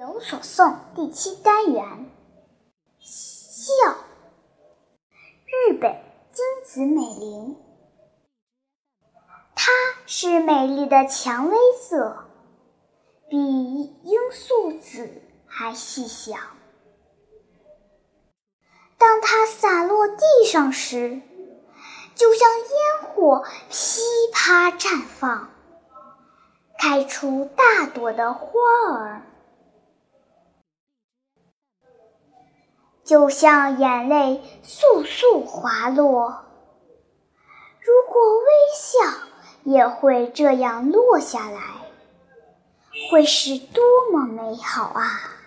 有所诵第七单元，笑。日本金子美玲，她是美丽的蔷薇色，比罂粟紫还细小。当它洒落地上时，就像烟火噼啪绽放，开出大朵的花儿。就像眼泪簌簌滑落，如果微笑也会这样落下来，会是多么美好啊！